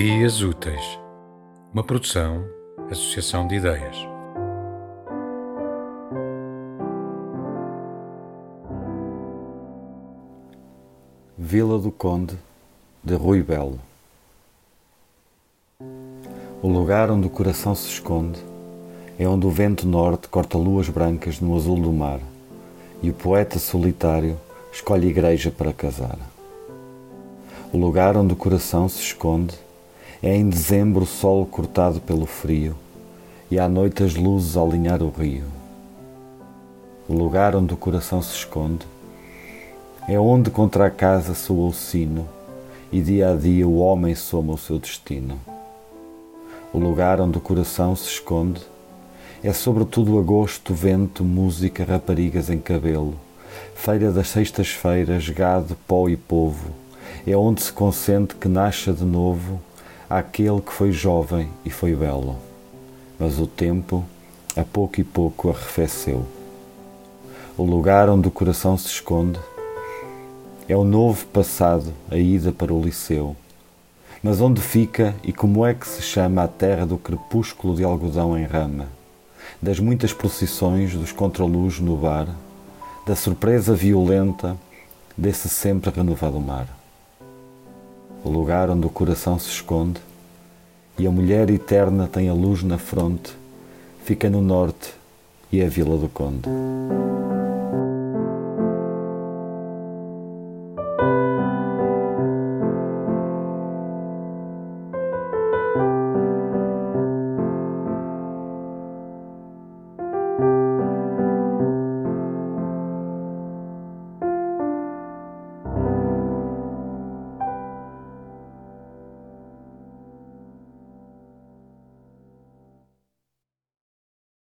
Ideias Úteis, uma produção, associação de ideias. Vila do Conde, de Rui Belo. O lugar onde o coração se esconde é onde o vento norte corta luas brancas no azul do mar e o poeta solitário escolhe igreja para casar. O lugar onde o coração se esconde é em dezembro o sol cortado pelo frio e à noite as luzes a alinhar o rio. O lugar onde o coração se esconde é onde contra a casa soa o sino e dia a dia o homem soma o seu destino. O lugar onde o coração se esconde é sobretudo agosto, vento, música, raparigas em cabelo, feira das sextas-feiras, gado, pó e povo é onde se consente que nasça de novo aquele que foi jovem e foi belo. Mas o tempo, a pouco e pouco, arrefeceu. O lugar onde o coração se esconde é o novo passado, a ida para o liceu. Mas onde fica e como é que se chama a terra do crepúsculo de algodão em rama, das muitas procissões dos contraluz no bar, da surpresa violenta desse sempre renovado mar? O lugar onde o coração se esconde, e a mulher eterna tem a luz na fronte, fica no norte e é a Vila do Conde.